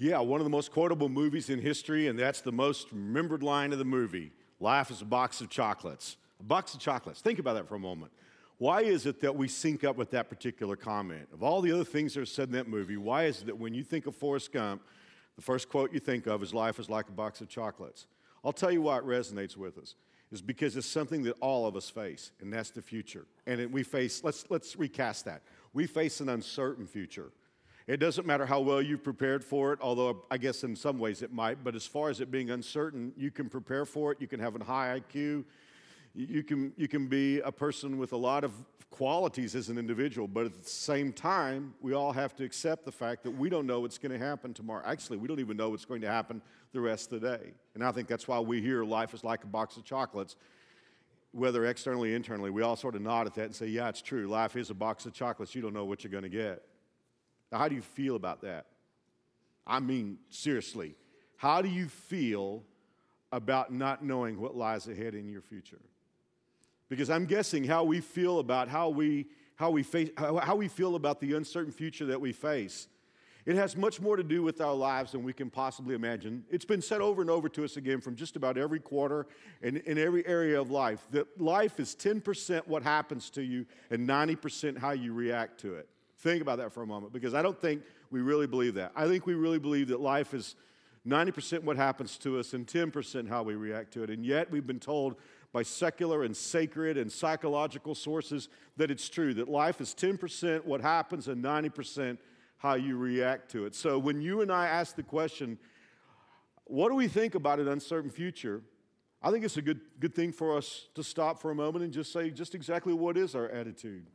Yeah, one of the most quotable movies in history, and that's the most remembered line of the movie Life is a box of chocolates. A box of chocolates. Think about that for a moment. Why is it that we sync up with that particular comment? Of all the other things that are said in that movie, why is it that when you think of Forrest Gump, the first quote you think of is life is like a box of chocolates? I'll tell you why it resonates with us. Is because it's something that all of us face, and that's the future. And we face, let's, let's recast that. We face an uncertain future. It doesn't matter how well you've prepared for it, although I guess in some ways it might, but as far as it being uncertain, you can prepare for it. You can have a high IQ. You can, you can be a person with a lot of qualities as an individual, but at the same time, we all have to accept the fact that we don't know what's going to happen tomorrow. Actually, we don't even know what's going to happen the rest of the day. And I think that's why we hear life is like a box of chocolates. Whether externally internally, we all sort of nod at that and say, Yeah, it's true. Life is a box of chocolates. You don't know what you're going to get. Now, how do you feel about that? I mean, seriously, how do you feel about not knowing what lies ahead in your future? Because I'm guessing how we feel about how we, how we, face, how, how we feel about the uncertain future that we face. It has much more to do with our lives than we can possibly imagine. It's been said over and over to us again from just about every quarter and in every area of life that life is 10% what happens to you and 90% how you react to it. Think about that for a moment because I don't think we really believe that. I think we really believe that life is 90% what happens to us and 10% how we react to it. And yet we've been told by secular and sacred and psychological sources that it's true, that life is 10% what happens and 90% how you react to it. So when you and I ask the question, what do we think about an uncertain future? I think it's a good, good thing for us to stop for a moment and just say just exactly what is our attitude.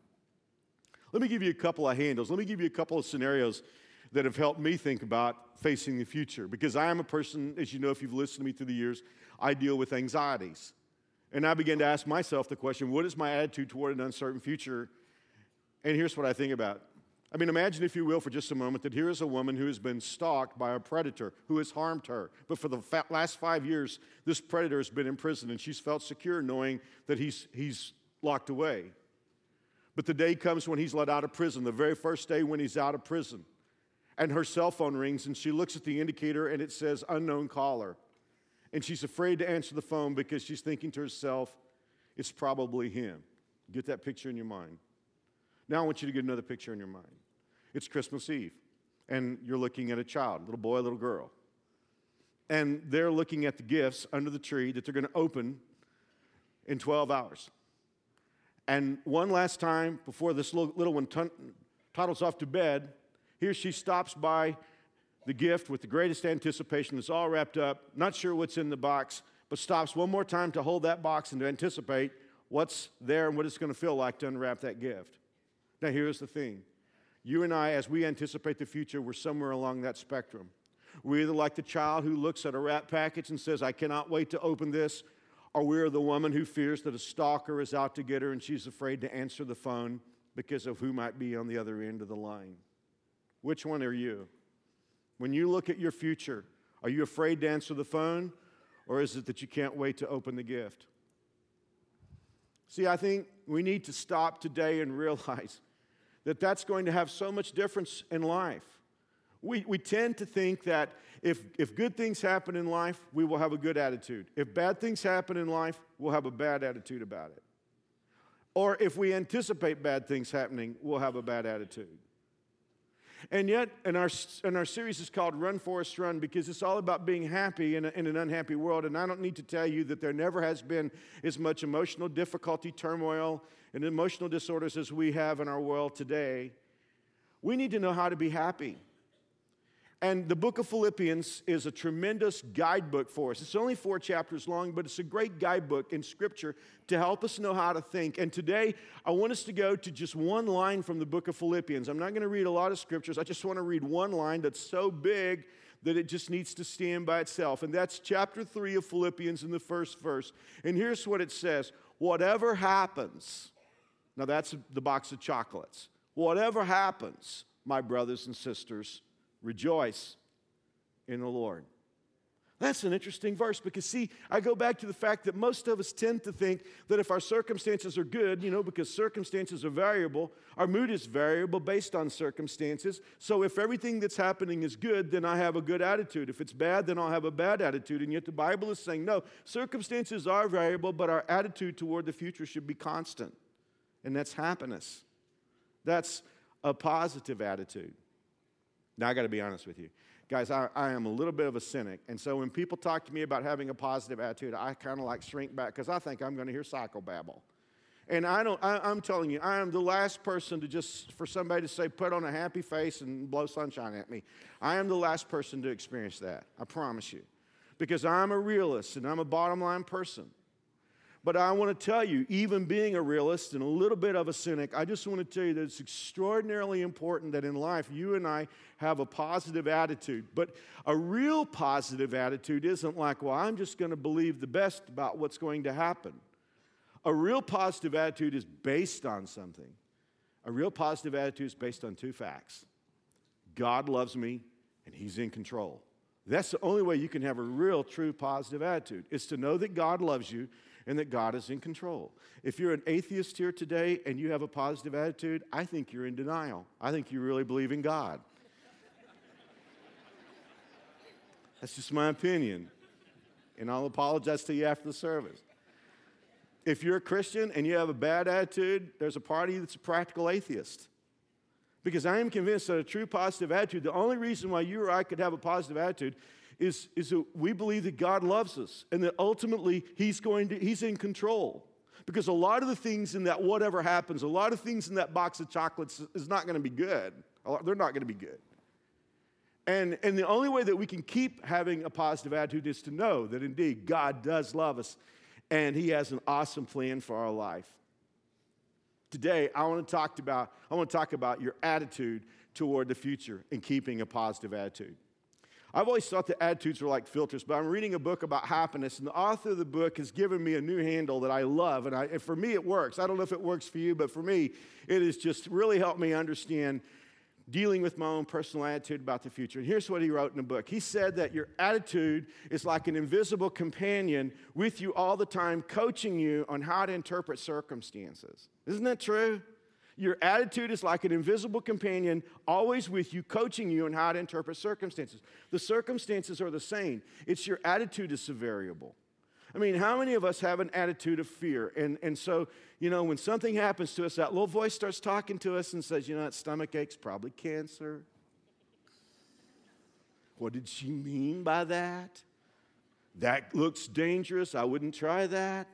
Let me give you a couple of handles. Let me give you a couple of scenarios that have helped me think about facing the future. Because I am a person, as you know, if you've listened to me through the years, I deal with anxieties. And I began to ask myself the question what is my attitude toward an uncertain future? And here's what I think about. I mean, imagine, if you will, for just a moment, that here is a woman who has been stalked by a predator who has harmed her. But for the last five years, this predator has been in prison, and she's felt secure knowing that he's, he's locked away. But the day comes when he's let out of prison, the very first day when he's out of prison. And her cell phone rings, and she looks at the indicator, and it says unknown caller and she's afraid to answer the phone because she's thinking to herself, it's probably him. Get that picture in your mind. Now I want you to get another picture in your mind. It's Christmas Eve, and you're looking at a child, little boy, little girl. And they're looking at the gifts under the tree that they're going to open in 12 hours. And one last time before this little, one toddles off to bed, here she stops by the gift with the greatest anticipation. It's all wrapped up, not sure what's in the box, but stops one more time to hold that box and to anticipate what's there and what it's going to feel like to unwrap that gift. Now, here's the thing you and I, as we anticipate the future, we're somewhere along that spectrum. We're either like the child who looks at a wrap package and says, I cannot wait to open this, or we're the woman who fears that a stalker is out to get her and she's afraid to answer the phone because of who might be on the other end of the line. Which one are you? When you look at your future, are you afraid to answer the phone, or is it that you can't wait to open the gift? See, I think we need to stop today and realize that that's going to have so much difference in life. We, we tend to think that if, if good things happen in life, we will have a good attitude. If bad things happen in life, we'll have a bad attitude about it. Or if we anticipate bad things happening, we'll have a bad attitude. And yet, and our, and our series is called Run Forrest Run because it's all about being happy in, a, in an unhappy world. And I don't need to tell you that there never has been as much emotional difficulty, turmoil, and emotional disorders as we have in our world today. We need to know how to be happy. And the book of Philippians is a tremendous guidebook for us. It's only four chapters long, but it's a great guidebook in Scripture to help us know how to think. And today, I want us to go to just one line from the book of Philippians. I'm not going to read a lot of scriptures, I just want to read one line that's so big that it just needs to stand by itself. And that's chapter 3 of Philippians in the first verse. And here's what it says Whatever happens, now that's the box of chocolates. Whatever happens, my brothers and sisters, Rejoice in the Lord. That's an interesting verse because, see, I go back to the fact that most of us tend to think that if our circumstances are good, you know, because circumstances are variable, our mood is variable based on circumstances. So if everything that's happening is good, then I have a good attitude. If it's bad, then I'll have a bad attitude. And yet the Bible is saying, no, circumstances are variable, but our attitude toward the future should be constant. And that's happiness. That's a positive attitude. Now, I got to be honest with you. Guys, I, I, am a little bit of a cynic. And so when people talk to me about having a positive attitude, I kind of like shrink back because I think I'm going to hear psychobabble. And I don't, I, I'm telling you, I am the last person to just, for somebody to say, put on a happy face and blow sunshine at me. I am the last person to experience that. I promise you. Because I'm a realist and I'm a bottom line person. But I want to tell you, even being a realist and a little bit of a cynic, I just want to tell you that it's extraordinarily important that in life you and I have a positive attitude. But a real positive attitude isn't like, well, I'm just going to believe the best about what's going to happen. A real positive attitude is based on something. A real positive attitude is based on two facts God loves me, and He's in control. That's the only way you can have a real, true positive attitude. Is to know that God loves you and that God is in control. If you're an atheist here today and you have a positive attitude, I think you're in denial. I think you really believe in God. That's just my opinion. And I'll apologize to you after the service. If you're a Christian and you have a bad attitude, there's a party that's a practical atheist. Because I am convinced that a true positive attitude, the only reason why you or I could have a positive attitude is, is that we believe that God loves us and that ultimately He's going to, He's in control. Because a lot of the things in that whatever happens, a lot of things in that box of chocolates is not going to be good. They're not going to be good. And, and the only way that we can keep having a positive attitude is to know that indeed God does love us and He has an awesome plan for our life. Today, I want to talk about, I want to talk about your attitude toward the future and keeping a positive attitude. I've always thought that attitudes were like filters, but I'm reading a book about happiness, and the author of the book has given me a new handle that I love. And, I, and for me, it works. I don't know if it works for you, but for me, it has just really helped me understand dealing with my own personal attitude about the future. And here's what he wrote in the book He said that your attitude is like an invisible companion with you all the time, coaching you on how to interpret circumstances. Isn't that true? Your attitude is like an invisible companion, always with you, coaching you on how to interpret circumstances. The circumstances are the same, it's your attitude is variable. I mean, how many of us have an attitude of fear? And, and so, you know, when something happens to us, that little voice starts talking to us and says, you know, that stomach ache's probably cancer. What did she mean by that? That looks dangerous. I wouldn't try that.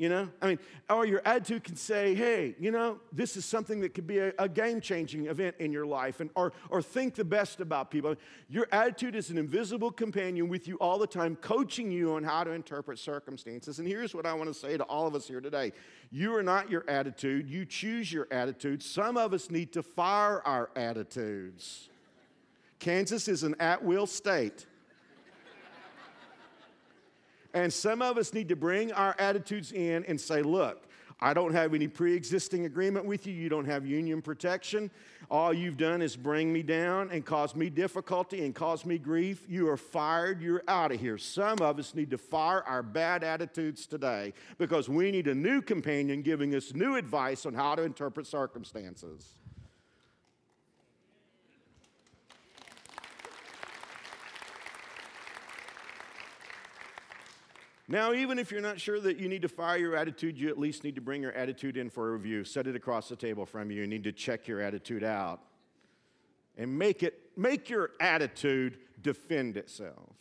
You know, I mean, or your attitude can say, hey, you know, this is something that could be a, a game changing event in your life, and, or, or think the best about people. Your attitude is an invisible companion with you all the time, coaching you on how to interpret circumstances. And here's what I want to say to all of us here today you are not your attitude, you choose your attitude. Some of us need to fire our attitudes. Kansas is an at will state. And some of us need to bring our attitudes in and say, look, I don't have any pre existing agreement with you. You don't have union protection. All you've done is bring me down and cause me difficulty and cause me grief. You are fired. You're out of here. Some of us need to fire our bad attitudes today because we need a new companion giving us new advice on how to interpret circumstances. Now, even if you're not sure that you need to fire your attitude, you at least need to bring your attitude in for a review. Set it across the table from you. You need to check your attitude out and make it make your attitude defend itself.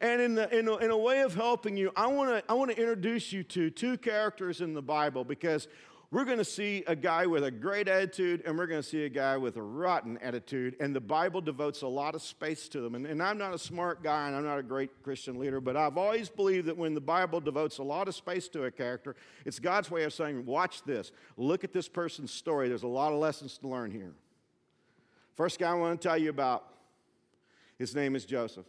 And in, the, in, a, in a way of helping you, I want to I wanna introduce you to two characters in the Bible because we're going to see a guy with a great attitude and we're going to see a guy with a rotten attitude. And the Bible devotes a lot of space to them. And, and, I'm not a smart guy and I'm not a great Christian leader, but I've always believed that when the Bible devotes a lot of space to a character, it's God's way of saying, watch this, look at this person's story. There's a lot of lessons to learn here. First guy I want to tell you about, his name is Joseph.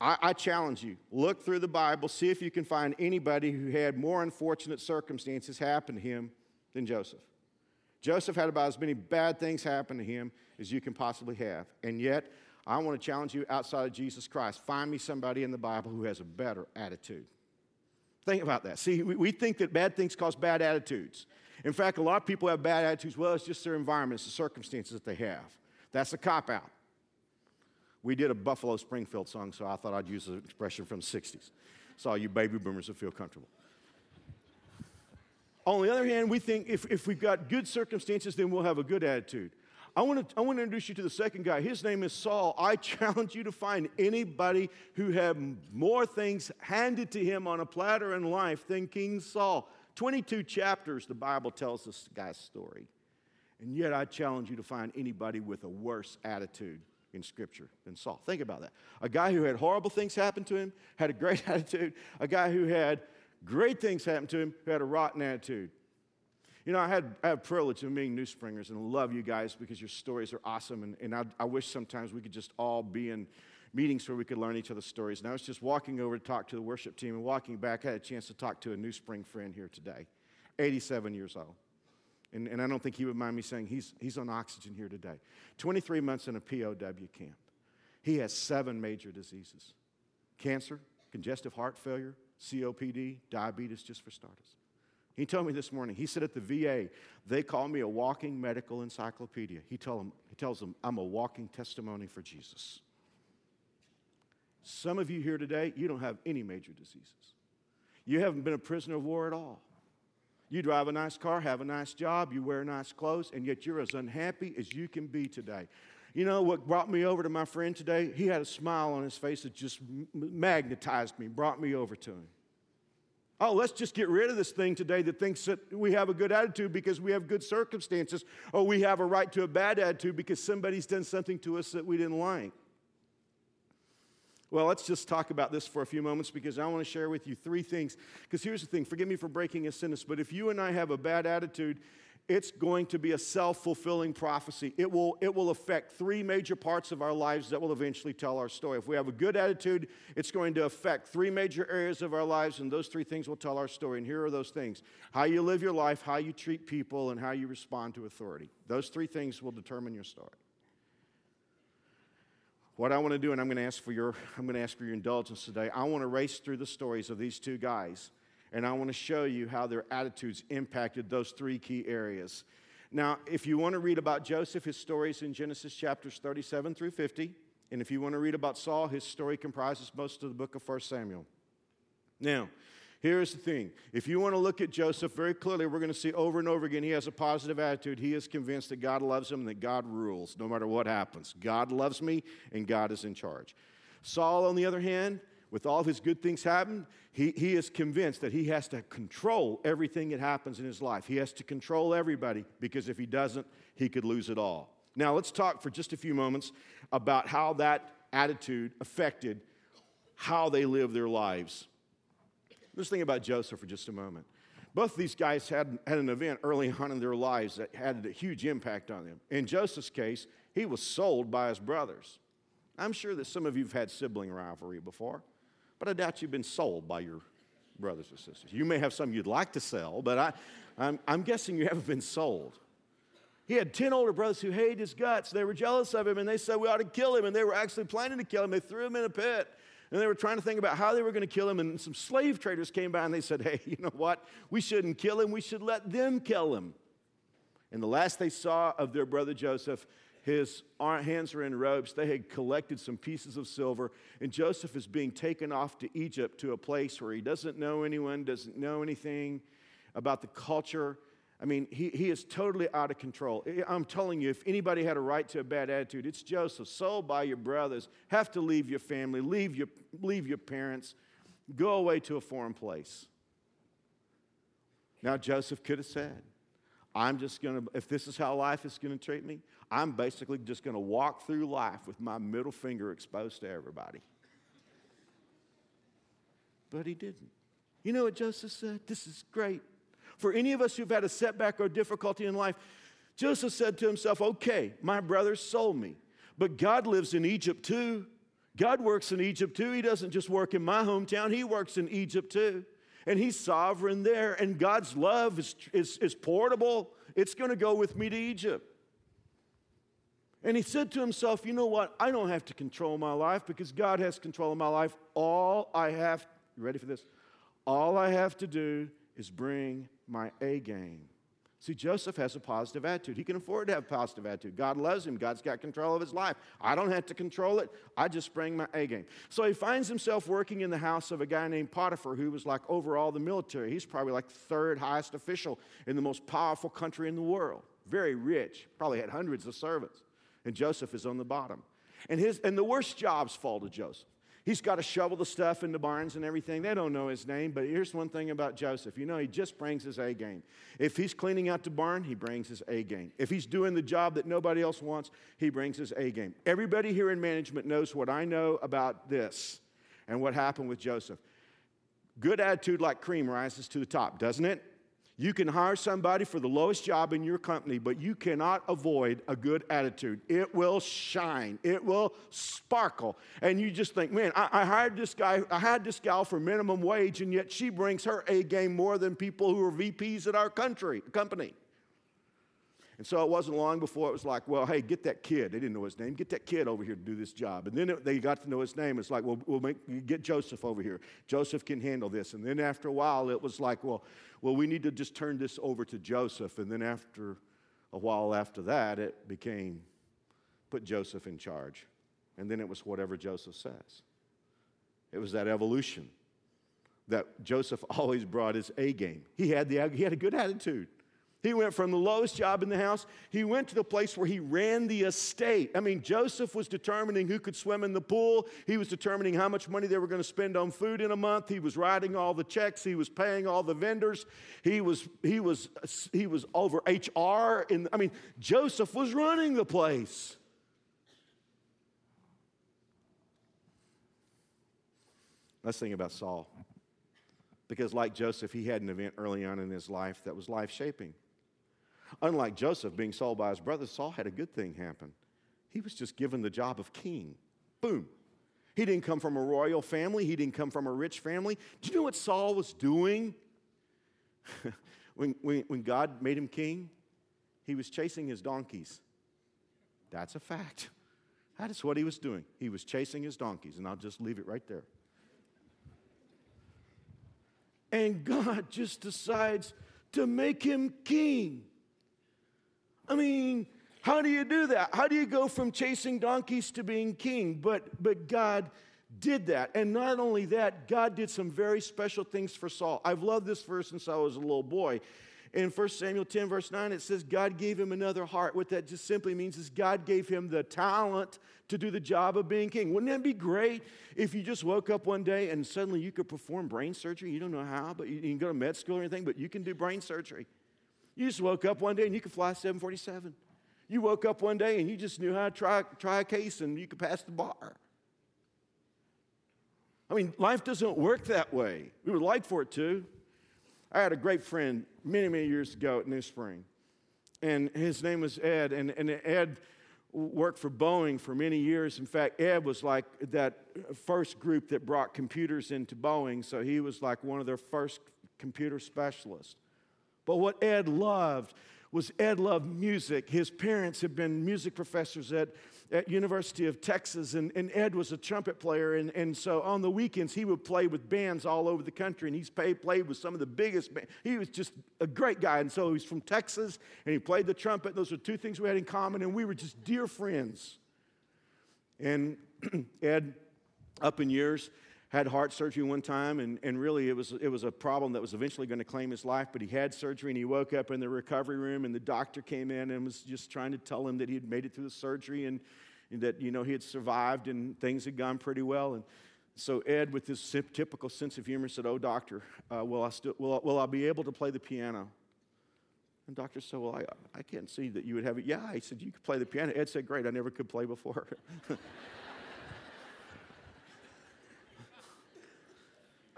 I, I, challenge you look through the Bible, see if you can find anybody who had more unfortunate circumstances happen to him than Joseph. Joseph had about as many bad things happen to him as you can possibly have. And yet, I want to challenge you outside of Jesus Christ. Find me somebody in the Bible who has a better attitude. Think about that. See, we, we think that bad things cause bad attitudes. In fact, a lot of people have bad attitudes. Well, it's just their environment, the circumstances that they have. That's a cop out. We did a Buffalo Springfield song, so I thought I'd use an expression from the 60s. So all you baby boomers will feel comfortable. On the other hand, we think if, if we've got good circumstances, then we'll have a good attitude. I want, to, I want to introduce you to the second guy. His name is Saul. I challenge you to find anybody who had more things handed to him on a platter in life than King Saul. 22 chapters, the Bible tells this guy's story. And yet, I challenge you to find anybody with a worse attitude in Scripture than Saul. Think about that. A guy who had horrible things happen to him, had a great attitude. A guy who had great things happen to him, who had a rotten attitude. You know, I had I have privilege of meeting New Springers and love you guys because your stories are awesome. And, and I, I wish sometimes we could just all be in meetings where we could learn each other's stories. And I was just walking over to talk to the worship team and walking back, I had a chance to talk to a New Spring friend here today, 87 years old. And, and I don't think he would mind me saying he's, he's on oxygen here today. 23 months in a POW camp. He has seven major diseases cancer, congestive heart failure, COPD, diabetes, just for starters. He told me this morning, he said at the VA, they call me a walking medical encyclopedia. He, tell them, he tells them, I'm a walking testimony for Jesus. Some of you here today, you don't have any major diseases. You haven't been a prisoner of war at all. You drive a nice car, have a nice job, you wear nice clothes, and yet you're as unhappy as you can be today. You know what brought me over to my friend today? He had a smile on his face that just magnetized me, brought me over to him. Oh, let's just get rid of this thing today that thinks that we have a good attitude because we have good circumstances, or we have a right to a bad attitude because somebody's done something to us that we didn't like. Well, let's just talk about this for a few moments because I want to share with you three things. Because here's the thing forgive me for breaking a sentence, but if you and I have a bad attitude, it's going to be a self fulfilling prophecy. It will, it will affect three major parts of our lives that will eventually tell our story. If we have a good attitude, it's going to affect three major areas of our lives, and those three things will tell our story. And here are those things how you live your life, how you treat people, and how you respond to authority. Those three things will determine your story. What I want to do, and I'm going to ask for your, I'm going to ask for your indulgence today. I want to race through the stories of these two guys and I want to show you how their attitudes impacted those three key areas. Now, if you want to read about Joseph, his story is in Genesis chapters 37 through 50. And if you want to read about Saul, his story comprises most of the book of 1 Samuel. Now, here's the thing. If you want to look at Joseph very clearly, we're going to see over and over again he has a positive attitude. He is convinced that God loves him and that God rules no matter what happens. God loves me and God is in charge. Saul, on the other hand, with all his good things happen, he, he is convinced that he has to control everything that happens in his life. He has to control everybody because if he doesn't, he could lose it all. Now, let's talk for just a few moments about how that attitude affected how they live their lives. Let's think about Joseph for just a moment. Both these guys had, had an event early on in their lives that had a huge impact on them. In Joseph's case, he was sold by his brothers. I'm sure that some of you have had sibling rivalry before. But I doubt you've been sold by your brothers or sisters. You may have some you'd like to sell, but I, I'm, I'm guessing you haven't been sold. He had 10 older brothers who hated his guts. They were jealous of him and they said, We ought to kill him. And they were actually planning to kill him. They threw him in a pit and they were trying to think about how they were going to kill him. And some slave traders came by and they said, Hey, you know what? We shouldn't kill him. We should let them kill him. And the last they saw of their brother Joseph, his hands are in robes. They had collected some pieces of silver, and Joseph is being taken off to Egypt to a place where he doesn't know anyone, doesn't know anything about the culture. I mean, he, he is totally out of control. I'm telling you, if anybody had a right to a bad attitude, it's Joseph. Sold by your brothers, have to leave your family, leave your, leave your parents, go away to a foreign place. Now, Joseph could have said, I'm just going to, if this is how life is going to treat me, I'm basically just going to walk through life with my middle finger exposed to everybody. But he didn't. You know what Joseph said? This is great. For any of us who've had a setback or difficulty in life, Joseph said to himself, Okay, my brothers sold me, but God lives in Egypt too. God works in Egypt too. He doesn't just work in my hometown, He works in Egypt too. And He's sovereign there, and God's love is, is, is portable. It's going to go with me to Egypt. And he said to himself, You know what? I don't have to control my life because God has control of my life. All I have, you ready for this? All I have to do is bring my A game. See, Joseph has a positive attitude. He can afford to have a positive attitude. God loves him. God's got control of his life. I don't have to control it. I just bring my A game. So he finds himself working in the house of a guy named Potiphar who was like over all the military. He's probably like third highest official in the most powerful country in the world. Very rich. Probably had hundreds of servants. And Joseph is on the bottom. And, his, and the worst jobs fall to Joseph. He's got to shovel the stuff in the barns and everything. They don't know his name, but here's one thing about Joseph. You know, he just brings his A game. If he's cleaning out the barn, he brings his A game. If he's doing the job that nobody else wants, he brings his A game. Everybody here in management knows what I know about this and what happened with Joseph. Good attitude like cream rises to the top, doesn't it? You can hire somebody for the lowest job in your company, but you cannot avoid a good attitude. It will shine, it will sparkle. And you just think, man, I, I hired this guy, I had this gal for minimum wage, and yet she brings her A game more than people who are VPs at our country, company. And so it wasn't long before it was like, well, hey, get that kid. They didn't know his name. Get that kid over here to do this job. And then it, they got to know his name. It's like, well, we'll make, get Joseph over here. Joseph can handle this. And then after a while, it was like, well, well, we need to just turn this over to Joseph. And then after a while after that, it became put Joseph in charge. And then it was whatever Joseph says. It was that evolution that Joseph always brought his A game. He had, the, he had a good attitude. He went from the lowest job in the house, he went to the place where he ran the estate. I mean, Joseph was determining who could swim in the pool. He was determining how much money they were going to spend on food in a month. He was writing all the checks, he was paying all the vendors. He was he was he was over HR in I mean, Joseph was running the place. Let's think about Saul. Because, like Joseph, he had an event early on in his life that was life shaping. Unlike Joseph being sold by his brothers, Saul had a good thing happen. He was just given the job of king. Boom. He didn't come from a royal family, he didn't come from a rich family. Do you know what Saul was doing when, when, when God made him king? He was chasing his donkeys. That's a fact. That is what he was doing. He was chasing his donkeys, and I'll just leave it right there. And God just decides to make him king. I mean, how do you do that? How do you go from chasing donkeys to being king? But, but God did that. And not only that, God did some very special things for Saul. I've loved this verse since I was a little boy. In 1 Samuel 10, verse 9, it says, God gave him another heart. What that just simply means is God gave him the talent to do the job of being king. Wouldn't that be great if you just woke up one day and suddenly you could perform brain surgery? You don't know how, but you, you can go to med school or anything, but you can do brain surgery. You just woke up one day and you could fly 747. You woke up one day and you just knew how to try, try a case and you could pass the bar. I mean, life doesn't work that way. We would like for it to. I had a great friend many, many years ago at New Spring, and his name was Ed, and, and Ed worked for Boeing for many years. In fact, Ed was like that first group that brought computers into Boeing, so he was like one of their first computer specialists. But what Ed loved was Ed loved music. His parents had been music professors at, at University of Texas, and, and Ed was a trumpet player. And, and so on the weekends, he would play with bands all over the country, and he's played, played with some of the biggest bands. He was just a great guy. And so he's from Texas, and he played the trumpet. Those were two things we had in common, and we were just dear friends. And Ed, up in years, had heart surgery one time, and, and really it was, it was a problem that was eventually going to claim his life. But he had surgery, and he woke up in the recovery room, and the doctor came in and was just trying to tell him that he had made it through the surgery and, and that you know he had survived and things had gone pretty well. And so Ed, with his typical sense of humor, said, "Oh, doctor, uh, will I still will, will I be able to play the piano?" And doctor said, "Well, I, I can't see that you would have it." Yeah, he said, "You could play the piano." Ed said, "Great, I never could play before."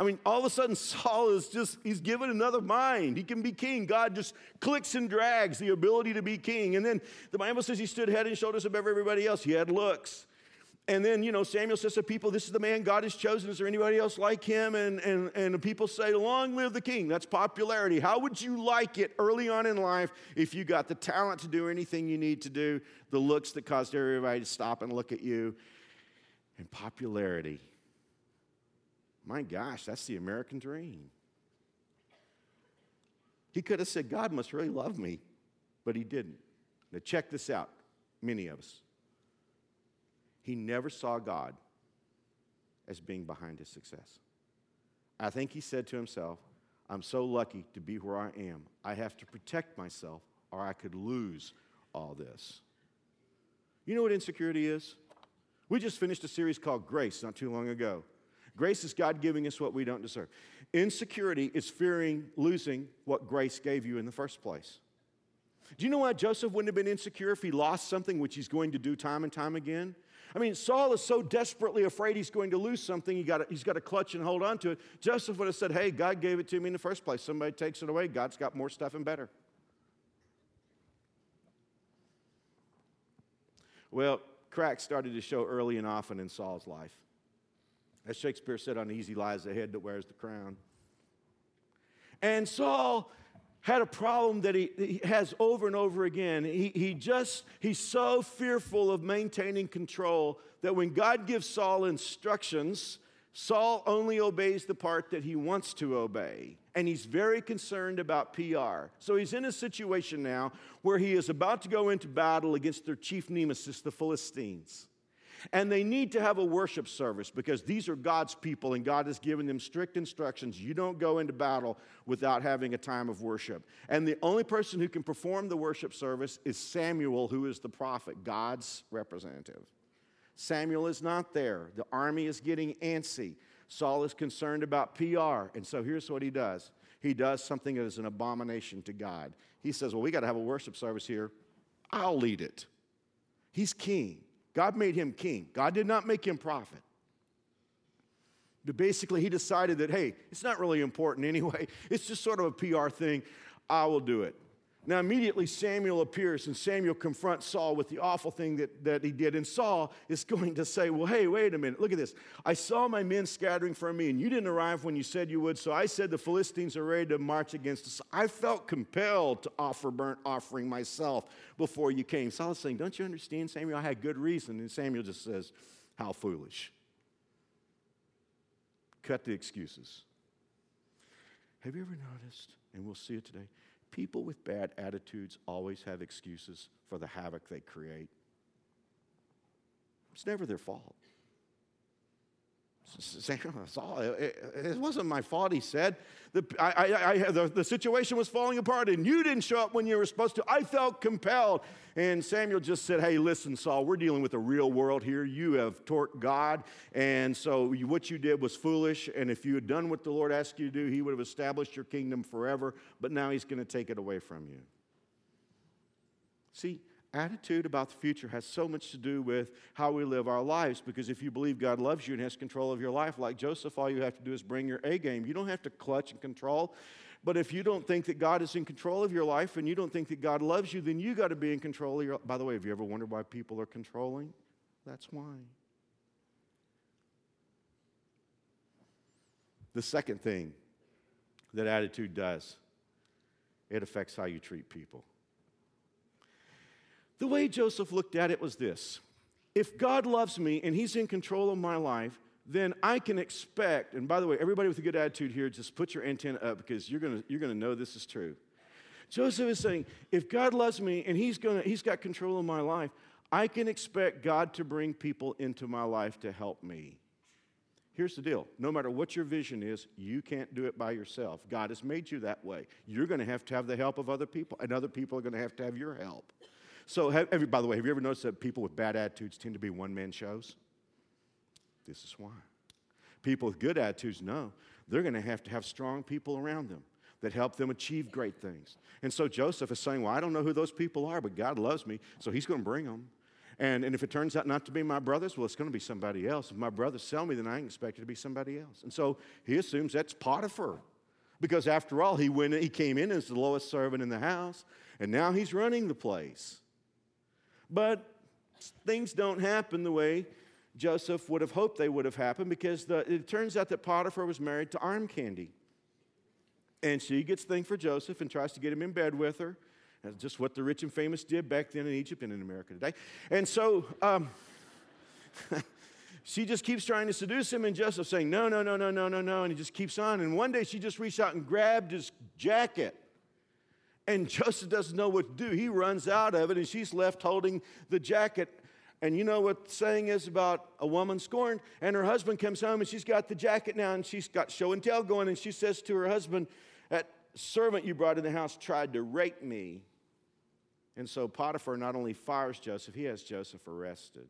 I mean, all of a sudden, Saul is just, he's given another mind. He can be king. God just clicks and drags the ability to be king. And then the Bible says he stood head and shoulders above everybody else. He had looks. and then, you know, Samuel says to people, This is the man God has chosen. Is there anybody else like him? And, and, and the people say, Long live the king. That's popularity. How would you like it early on in life if you got the talent to do anything you need to do, the looks that caused everybody to stop and look at you, and popularity? My gosh, that's the American dream. He could have said, God must really love me, but he didn't. Now, check this out, many of us. He never saw God as being behind his success. I think he said to himself, I'm so lucky to be where I am. I have to protect myself or I could lose all this. You know what insecurity is? We just finished a series called Grace not too long ago. Grace is God giving us what we don't deserve. Insecurity is fearing losing what grace gave you in the first place. Do you know why Joseph wouldn't have been insecure if he lost something which he's going to do time and time again? I mean, Saul is so desperately afraid he's going to lose something, he got he's got to clutch and hold on to it. Joseph would have said, Hey, God gave it to me in the first place. Somebody takes it away. God's got more stuff and better. Well, cracks started to show early and often in Saul's life. As Shakespeare said, uneasy lies the head that wears the crown. And Saul had a problem that he, he, has over and over again. He, he just, he's so fearful of maintaining control that when God gives Saul instructions, Saul only obeys the part that he wants to obey. And he's very concerned about PR. So he's in a situation now where he is about to go into battle against their chief nemesis, the Philistines. And they need to have a worship service because these are God's people and God has given them strict instructions. You don't go into battle without having a time of worship. And the only person who can perform the worship service is Samuel, who is the prophet, God's representative. Samuel is not there. The army is getting antsy. Saul is concerned about PR. And so here's what he does he does something that is an abomination to God. He says, Well, we got to have a worship service here. I'll lead it. He's king. God made him king. God did not make him prophet. But basically, he decided that, hey, it's not really important anyway. It's just sort of a PR thing. I will do it. Now, immediately Samuel appears and Samuel confronts Saul with the awful thing that, that he did. And Saul is going to say, Well, hey, wait a minute. Look at this. I saw my men scattering from me, and you didn't arrive when you said you would. So I said the Philistines are ready to march against us. I felt compelled to offer burnt offering myself before you came. Saul is saying, Don't you understand, Samuel? I had good reason. And Samuel just says, How foolish. Cut the excuses. Have you ever noticed, and we'll see it today, People with bad attitudes always have excuses for the havoc they create. It's never their fault. It wasn't my fault, he said. The, I, I, I, the, the situation was falling apart, and you didn't show up when you were supposed to. I felt compelled. And Samuel just said, Hey, listen, Saul, we're dealing with the real world here. You have torqued God, and so you, what you did was foolish. And if you had done what the Lord asked you to do, He would have established your kingdom forever, but now He's going to take it away from you. See, attitude about the future has so much to do with how we live our lives because if you believe God loves you and has control of your life, like Joseph, all you have to do is bring your A game. You don't have to clutch and control. But if you don't think that God is in control of your life and you don't think that God loves you, then you got to be in control of your By the way, have you ever wondered why people are controlling? That's why. The second thing that attitude does, it affects how you treat people. The way Joseph looked at it was this if God loves me and he's in control of my life, then I can expect, and by the way, everybody with a good attitude here, just put your antenna up because you're gonna, you're gonna know this is true. Joseph is saying, if God loves me and he's, gonna, he's got control of my life, I can expect God to bring people into my life to help me. Here's the deal no matter what your vision is, you can't do it by yourself. God has made you that way. You're to have to have the help of other people, and other people are to have to have your help. So, have, by the way, have you ever noticed that people with bad attitudes tend to be one man shows? This is why. People with good attitudes know they're going to have to have strong people around them that help them achieve great things. And so Joseph is saying, Well, I don't know who those people are, but God loves me, so he's going to bring them. And, and if it turns out not to be my brothers, well, it's going to be somebody else. If my brothers sell me, then I expect it to be somebody else. And so he assumes that's Potiphar. Because after all, he, went, he came in as the lowest servant in the house, and now he's running the place. But things don't happen the way Joseph would have hoped they would have happened because the, it turns out that Potiphar was married to arm candy. And she gets thing for Joseph and tries to get him in bed with her. That's just what the rich and famous did back then in Egypt and in America today. And so um, she just keeps trying to seduce him, and Joseph saying, No, no, no, no, no, no, no. And he just keeps on. And one day she just reached out and grabbed his jacket. And Joseph doesn't know what to do. He runs out of it, and she's left holding the jacket. And you know what the saying is about a woman scorned? And her husband comes home, and she's got the jacket now, and she's got show and tell going. And she says to her husband, That servant you brought in the house tried to rape me. And so Potiphar not only fires Joseph, he has Joseph arrested.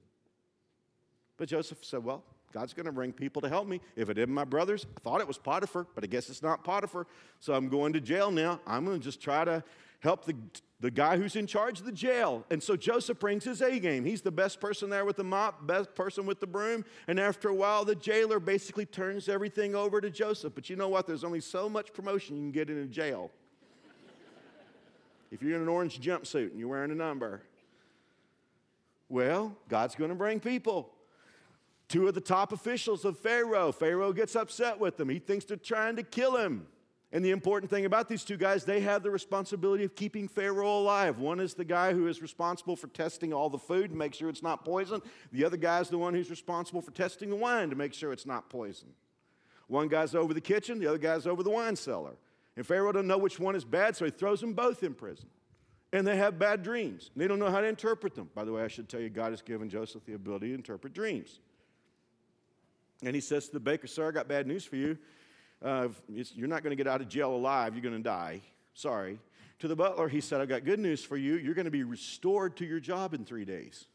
But Joseph said, Well, God's going to bring people to help me. If it isn't my brothers, I thought it was Potiphar, but I guess it's not Potiphar. So I'm going to jail now. I'm going to just try to help the, the guy who's in charge of the jail. And so Joseph brings his A game. He's the best person there with the mop, best person with the broom. And after a while, the jailer basically turns everything over to Joseph. But you know what? There's only so much promotion you can get in a jail. if you're in an orange jumpsuit and you're wearing a number, well, God's going to bring people two of the top officials of Pharaoh. Pharaoh gets upset with them. He thinks they're trying to kill him. And the important thing about these two guys, they have the responsibility of keeping Pharaoh alive. One is the guy who is responsible for testing all the food to make sure it's not poison. The other guy is the one who's responsible for testing the wine to make sure it's not poison. One guy's over the kitchen, the other guy's over the wine cellar. And Pharaoh doesn't know which one is bad, so he throws them both in prison. And they have bad dreams. They don't know how to interpret them. By the way, I should tell you, God has given Joseph the ability to interpret dreams. And he says to the baker, Sir, I got bad news for you. Uh, you're not going to get out of jail alive. You're going to die. Sorry. To the butler, he said, I've got good news for you. You're going to be restored to your job in three days.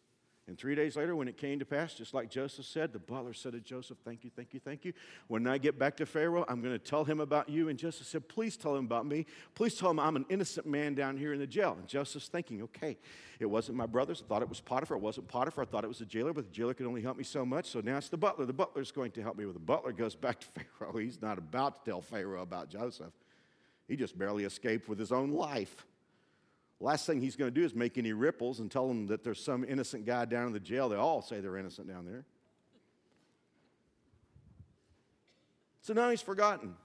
And three days later, when it came to pass, just like Joseph said, the butler said to Joseph, Thank you, thank you, thank you. When I get back to Pharaoh, I'm going to tell him about you. And Joseph said, Please tell him about me. Please tell him I'm an innocent man down here in the jail. And Joseph's thinking, Okay, it wasn't my brothers. I thought it was Potiphar. It wasn't Potiphar. I thought it was the jailer, but the jailer could only help me so much. So now it's the butler. The butler's going to help me. With the butler goes back to Pharaoh. He's not about to tell Pharaoh about Joseph. He just barely escaped with his own life. Last thing he's going to do is make any ripples and tell them that there's some innocent guy down in the jail. They all say they're innocent down there. So now he's forgotten.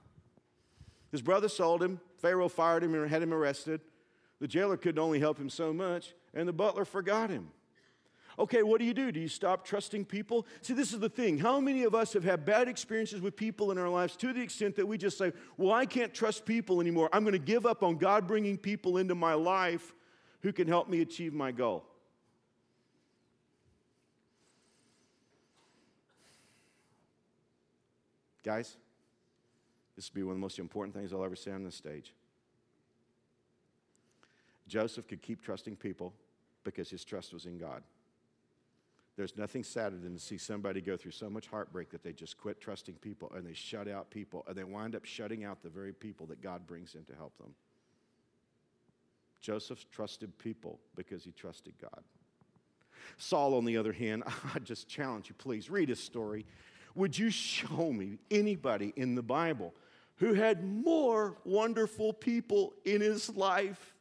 His brother sold him. Pharaoh fired him and had him arrested. The jailer couldn't only help him so much, and the butler forgot him. Okay, what do you do? Do you stop trusting people? See, this is the thing. How many of us have had bad experiences with people in our lives to the extent that we just say, Well, I can't trust people anymore. I'm going to give up on God bringing people into my life who can help me achieve my goal? Guys, this will be one of the most important things I'll ever say on this stage. Joseph could keep trusting people because his trust was in God. There's nothing sadder than to see somebody go through so much heartbreak that they just quit trusting people and they shut out people and they wind up shutting out the very people that God brings in to help them. Joseph trusted people because he trusted God. Saul, on the other hand, I just challenge you, please read his story. Would you show me anybody in the Bible who had more wonderful people in his life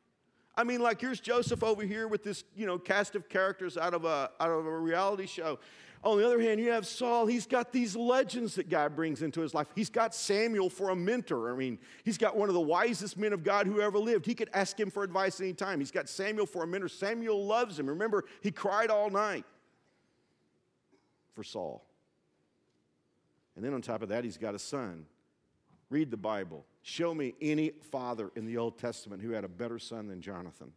I mean, like here's Joseph over here with this, you know, cast of characters out of a out of a reality show. On the other hand, you have Saul. He's got these legends that God brings into his life. He's got Samuel for a mentor. I mean, he's got one of the wisest men of God who ever lived. He could ask him for advice anytime. He's got Samuel for a mentor. Samuel loves him. Remember, he cried all night for Saul. And then on top of that, he's got a son. Read the Bible. Show me any father in the Old Testament who had a better son than Jonathan.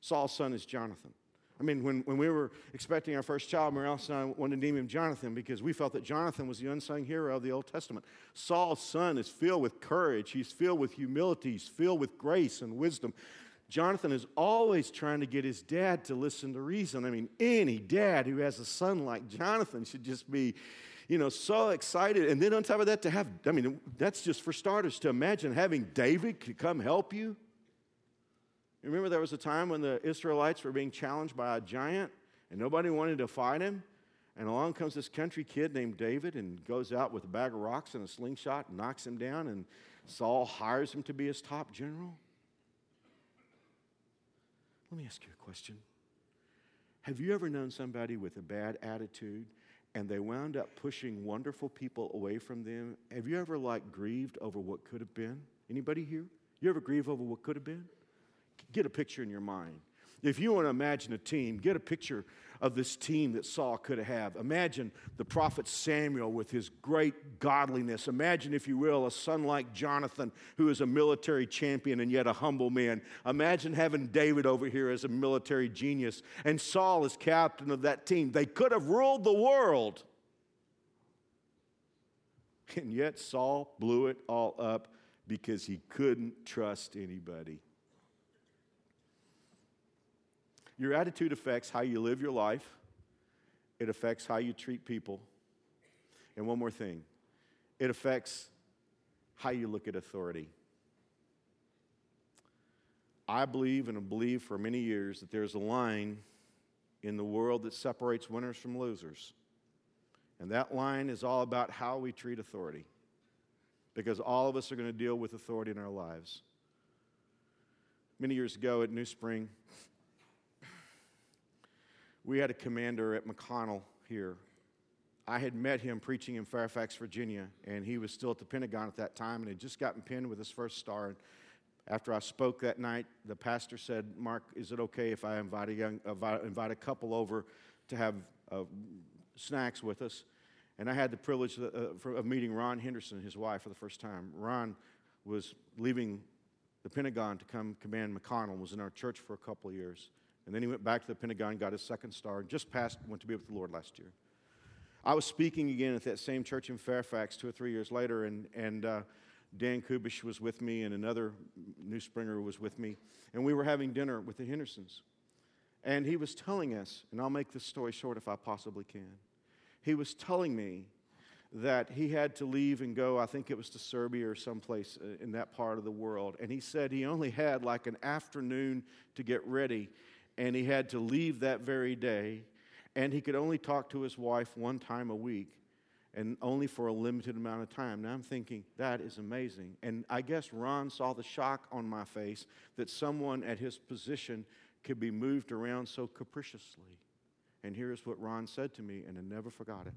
Saul's son is Jonathan. I mean, when, when we were expecting our first child, Morales and I wanted to name him Jonathan because we felt that Jonathan was the unsung hero of the Old Testament. Saul's son is filled with courage, he's filled with humility, he's filled with grace and wisdom. Jonathan is always trying to get his dad to listen to reason. I mean, any dad who has a son like Jonathan should just be you know, so excited. And then on top of that, to have, I mean, that's just for starters, to imagine having David come help you. Remember, there was a time when the Israelites were being challenged by a giant and nobody wanted to fight him. And along comes this country kid named David and goes out with a bag of rocks and a slingshot and knocks him down. And Saul hires him to be his top general. Let me ask you a question. Have you ever known somebody with a bad attitude and they wound up pushing wonderful people away from them. Have you ever like grieved over what could have been? Anybody here? You ever grieve over what could have been? Get a picture in your mind. If you want to imagine a team, get a picture of this team that Saul could have. Imagine the prophet Samuel with his great godliness. Imagine, if you will, a son like Jonathan, who is a military champion and yet a humble man. Imagine having David over here as a military genius and Saul as captain of that team. They could have ruled the world. And yet Saul blew it all up because he couldn't trust anybody. Your attitude affects how you live your life, it affects how you treat people. And one more thing it affects how you look at authority. I believe and have believed for many years that there's a line in the world that separates winners from losers. And that line is all about how we treat authority. Because all of us are going to deal with authority in our lives. Many years ago at New Spring, we had a commander at McConnell here. I had met him preaching in Fairfax, Virginia, and he was still at the Pentagon at that time and had just gotten pinned with his first star. And after I spoke that night, the pastor said, Mark, is it okay if I invite a, young, invite a couple over to have uh, snacks with us? And I had the privilege of, uh, meeting Ron Henderson his wife for the first time. Ron was leaving the Pentagon to come command McConnell, was in our church for a couple of years. And then he went back to the Pentagon, got his second star, and just passed, went to be with the Lord last year. I was speaking again at that same church in Fairfax two or three years later, and, and uh, Dan Kubish was with me, and another New Springer was with me, and we were having dinner with the Hendersons. And he was telling us, and I'll make this story short if I possibly can. He was telling me that he had to leave and go, I think it was to Serbia or someplace uh, in that part of the world. And he said he only had like an afternoon to get ready and he had to leave that very day, and he could only talk to his wife one time a week and only for a limited amount of time. Now I'm thinking, that is amazing. And I guess Ron saw the shock on my face that someone at his position could be moved around so capriciously. And here's what Ron said to me, and I never forgot it.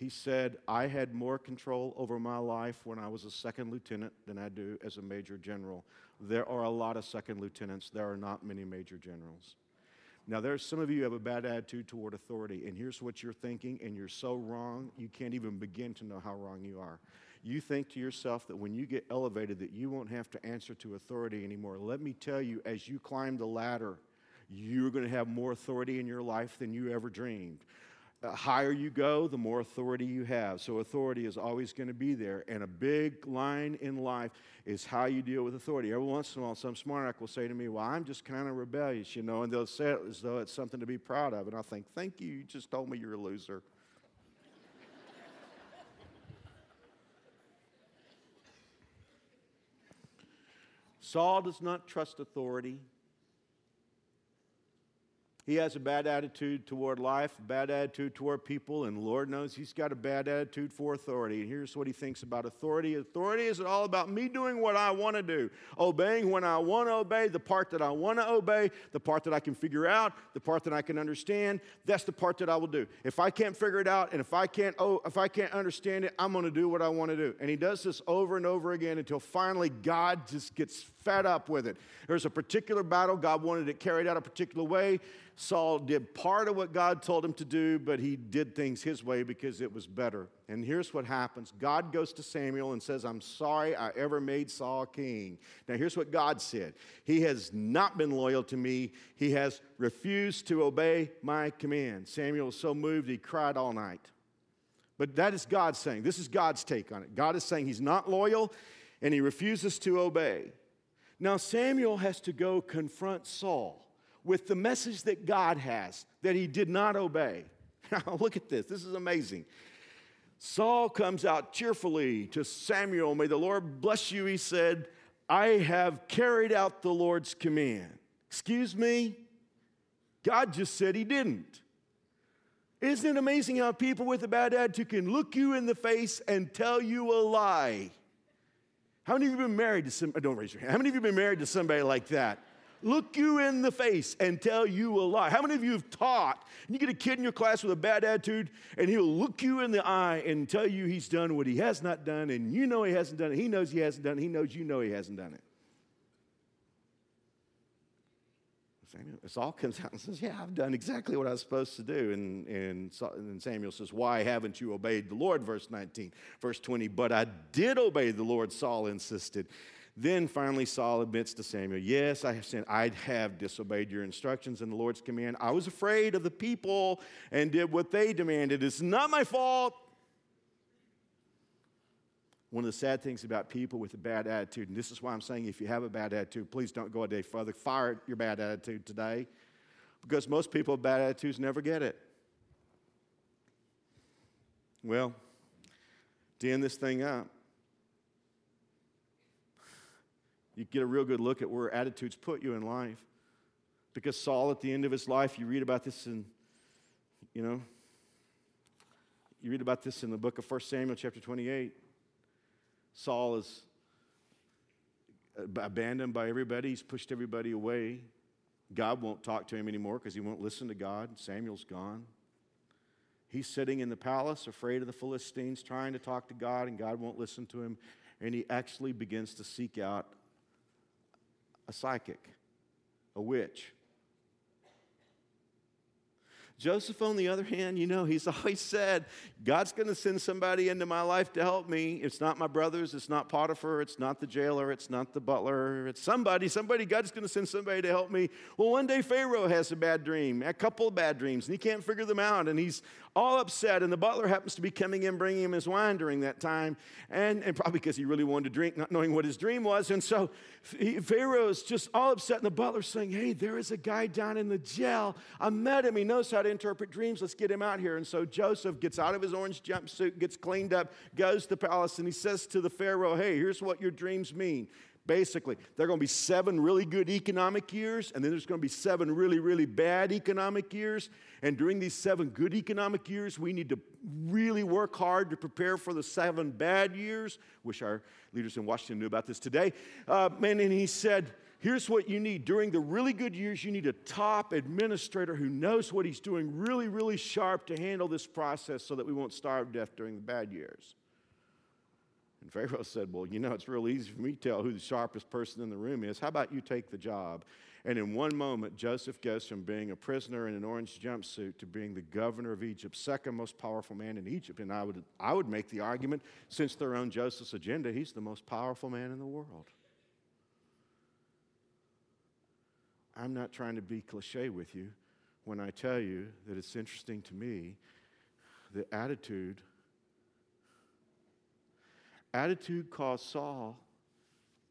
He said, I had more control over my life when I was a second lieutenant than I do as a major general. There are a lot of second lieutenants, there are not many major generals. Now, there's some of you have a bad attitude toward authority, and here's what you're thinking, and you're so wrong, you can't even begin to know how wrong you are. You think to yourself that when you get elevated that you won't have to answer to authority anymore. Let me tell you, as you climb the ladder, you're going to have more authority in your life than you ever dreamed the higher you go, the more authority you have. So, authority is always going to be there. And a big line in life is how you deal with authority. Every once in a while, some smart aleck will say to me, Well, I'm just kind of rebellious, you know, and they'll say it as though it's something to be proud of. And I think, Thank you, you just told me you're a loser. Saul does not trust authority. He has a bad attitude toward life, bad attitude toward people, and Lord knows he's got a bad attitude for authority. And here's what he thinks about authority authority is all about me doing what I want to do, obeying when I want to obey, the part that I want to obey, the part that I can figure out, the part that I can understand. That's the part that I will do. If I can't figure it out and if I can't, oh, if I can't understand it, I'm going to do what I want to do. And he does this over and over again until finally God just gets fed up with it. There's a particular battle, God wanted it carried out a particular way. Saul did part of what God told him to do, but he did things his way because it was better. And here's what happens God goes to Samuel and says, I'm sorry I ever made Saul king. Now, here's what God said He has not been loyal to me, he has refused to obey my command. Samuel was so moved, he cried all night. But that is God saying, this is God's take on it. God is saying he's not loyal and he refuses to obey. Now, Samuel has to go confront Saul with the message that God has that he did not obey. Now, look at this. This is amazing. Saul comes out cheerfully to Samuel. May the Lord bless you, he said. I have carried out the Lord's command. Excuse me? God just said he didn't. Isn't it amazing how people with a bad attitude can look you in the face and tell you a lie? How many of you have been married to some? Don't raise your hand. How many of you been married to somebody like that? look you in the face and tell you a lie. How many of you have taught and you get a kid in your class with a bad attitude and he'll look you in the eye and tell you he's done what he has not done and you know he hasn't done it. He knows he hasn't done it. He knows you know he hasn't done it. Samuel, Saul comes out and says, Yeah, I've done exactly what I was supposed to do. And, and, and Samuel says, Why haven't you obeyed the Lord? Verse 19. Verse 20, But I did obey the Lord, Saul insisted. Then finally, Saul admits to Samuel, Yes, I have sinned. I have disobeyed your instructions and the Lord's command. I was afraid of the people and did what they demanded. It's not my fault. One of the sad things about people with a bad attitude, and this is why I'm saying if you have a bad attitude, please don't go a day further. Fire your bad attitude today. Because most people with bad attitudes never get it. Well, to end this thing up, you get a real good look at where attitudes put you in life. Because Saul, at the end of his life, you read about this in, you know, you read about this in the book of 1 Samuel, chapter 28. Saul is abandoned by everybody, he's pushed everybody away. God won't talk to him anymore because he won't listen to God. Samuel's gone. He's sitting in the palace, afraid of the Philistines, trying to talk to God, and God won't listen to him. And he actually begins to seek out a psychic, a witch, Joseph, on the other hand, you know, he's always said, God's going to send somebody into my life to help me. It's not my brothers, it's not Potiphar, it's not the jailer, it's not the butler, it's somebody. Somebody, God's going to send somebody to help me. Well, one day Pharaoh has a bad dream, a couple of bad dreams, and he can't figure them out, and he's all upset. And the butler happens to be coming in, bringing him his wine during that time, and, and probably because he really wanted to drink, not knowing what his dream was. And so Pharaoh's just all upset, and the butler's saying, Hey, there is a guy down in the jail. I met him, he knows how to interpret dreams. Let's get him out here. And so Joseph gets out of his orange jumpsuit, gets cleaned up, goes to the palace, and he says to the Pharaoh, Hey, here's what your dreams mean. Basically, there are going to be seven really good economic years, and then there's going to be seven really, really bad economic years. And during these seven good economic years, we need to really work hard to prepare for the seven bad years. Wish our leaders in Washington knew about this today. Uh, and, and he said, Here's what you need. During the really good years, you need a top administrator who knows what he's doing really, really sharp to handle this process so that we won't starve to death during the bad years. And Pharaoh said, Well, you know, it's real easy for me to tell who the sharpest person in the room is. How about you take the job? And in one moment, Joseph goes from being a prisoner in an orange jumpsuit to being the governor of Egypt, second most powerful man in Egypt. And I would, I would make the argument, since they're on Joseph's agenda, he's the most powerful man in the world. I'm not trying to be cliche with you when I tell you that it's interesting to me the attitude. Attitude caused Saul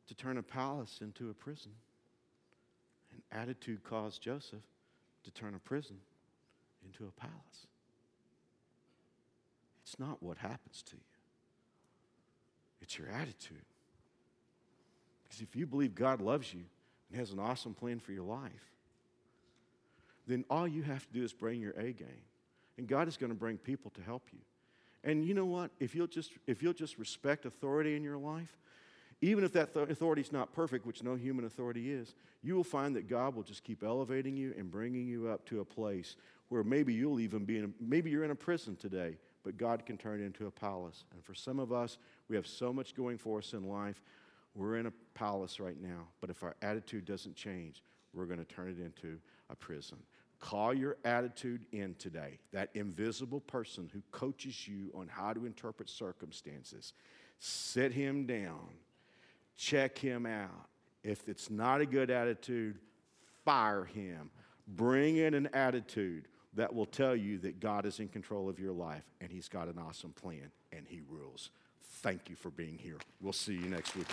to turn a palace into a prison. And attitude caused Joseph to turn a prison into a palace. It's not what happens to you, it's your attitude. Because if you believe God loves you, and has an awesome plan for your life, then all you have to do is bring your A game. And God is going to bring people to help you. And you know what? If you'll just, if you'll just respect authority in your life, even if that th- authority is not perfect, which no human authority is, you will find that God will just keep elevating you and bringing you up to a place where maybe you'll even be in, a, maybe you're in a prison today, but God can turn it into a palace. And for some of us, we have so much going for us in life. We're in a palace right now, but if our attitude doesn't change, we're going to turn it into a prison. Call your attitude in today. That invisible person who coaches you on how to interpret circumstances. Sit him down, check him out. If it's not a good attitude, fire him. Bring in an attitude that will tell you that God is in control of your life and he's got an awesome plan and he rules. Thank you for being here. We'll see you next week.